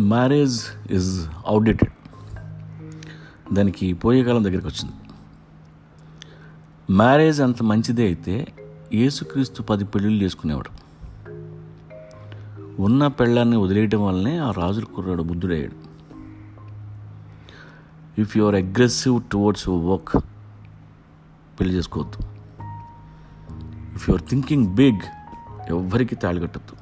Marriage is outdated దానికి పోయే కాలం దగ్గరికి వచ్చింది. మ్యారేజ్ అంత మంచిదే అయితే యేసుక్రీస్తు పది పెళ్ళిళ్ళు చేసుకునేవాడు. ఉన్న పెళ్ళాన్ని వదిలేయడం వల్లనే ఆ రాజుల కుర్రాడు బుద్ధుడయ్యాడు. If you are aggressive towards your work పెళ్ళి చేసుకోవద్దు. If you are thinking big ఎవరికి తాళి కట్టద్దు.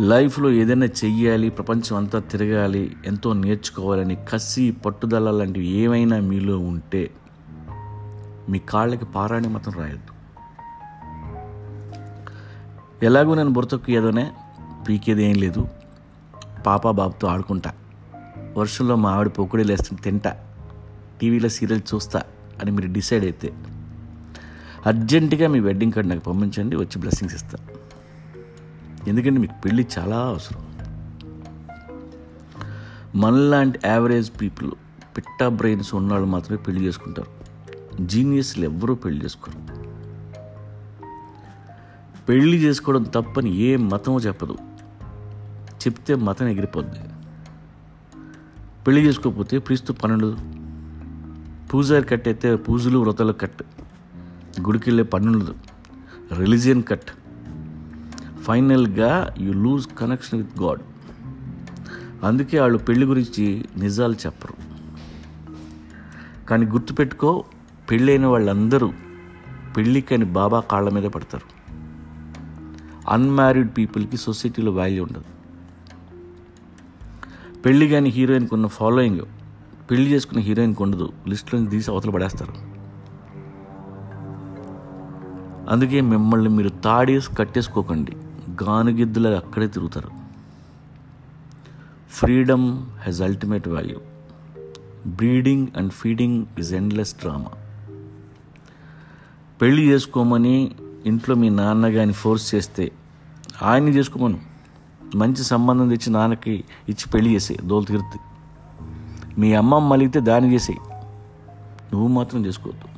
లైఫ్లో ఏదైనా చెయ్యాలి ప్రపంచం అంతా తిరగాలి ఎంతో నేర్చుకోవాలని కసి పట్టుదల లాంటివి ఏమైనా మీలో ఉంటే మీ కాళ్ళకి పారాణి మాత్రం రాయొద్దు. ఎలాగో నేను బుర్తకు ఏదోనే పీకేది ఏం లేదు. పాప బాబుతో ఆడుకుంటా. వర్షంలో మా ఆవిడ పొక్కుడే లేస్తుంది తింటా. టీవీలో సీరియల్ చూస్తా అని మీరు డిసైడ్ అయితే అర్జెంటుగా మీ వెడ్డింగ్ కార్డ్ నాకు పంపించండి వచ్చి బ్లెస్సింగ్స్ ఇస్తాను ఎందుకంటే మీకు పెళ్ళి చాలా అవసరం. మనలాంటి యావరేజ్ పీపుల్ పిట్టా బ్రెయిన్స్ ఉన్నవాళ్ళు మాత్రమే పెళ్ళి చేసుకుంటారు. జీనియస్లు ఎవ్వరూ పెళ్ళి చేసుకోరు. పెళ్ళి చేసుకోవడం తప్పని ఏ మతం చెప్పదు. చెప్తే మతం ఎగిరిపోద్ది. పెళ్ళి చేసుకోకపోతే క్రీస్తు పన్నెండు పూజారి కట్ అయితే పూజలు వ్రతాలు కట్ గుడికి వెళ్ళే పన్నెండు రిలీజియన్ కట్ ఫైనల్గా you lose connection with God. అందుకే వాళ్ళు పెళ్ళి గురించి నిజాలు చెప్పరు. కానీ గుర్తుపెట్టుకో పెళ్ళైన వాళ్ళందరూ పెళ్ళికని బాబా కాళ్ళ మీద పడతారు. అన్మ్యారీడ్ పీపుల్కి సొసైటీలో వాల్యూ ఉండదు. పెళ్ళి కానీ హీరోయిన్కి ఉన్న ఫాలోయింగ్ పెళ్ళి చేసుకున్న హీరోయిన్కి ఉండదు. లిస్టులో తీసి అవతల పడేస్తారు. అందుకే మిమ్మల్ని మీరు తాడేసి కట్టేసుకోకండి. గానుగిద్దులు అక్కడే తిరుగుతారు. Freedom has ultimate value breeding and feeding is endless drama పెళ్ళి చేసుకోమని ఇంట్లో మీ నాన్న కానీ ఫోర్స్ చేస్తే ఆయన్ని చేసుకోమను. మంచి సంబంధం తెచ్చి నాన్నకి ఇచ్చి పెళ్ళి చేసే దోలు తీరుతుంది మీ అమ్మమ్మ మలిగితే దాన్ని చేసేయి. నువ్వు మాత్రం చేసుకోవద్దు.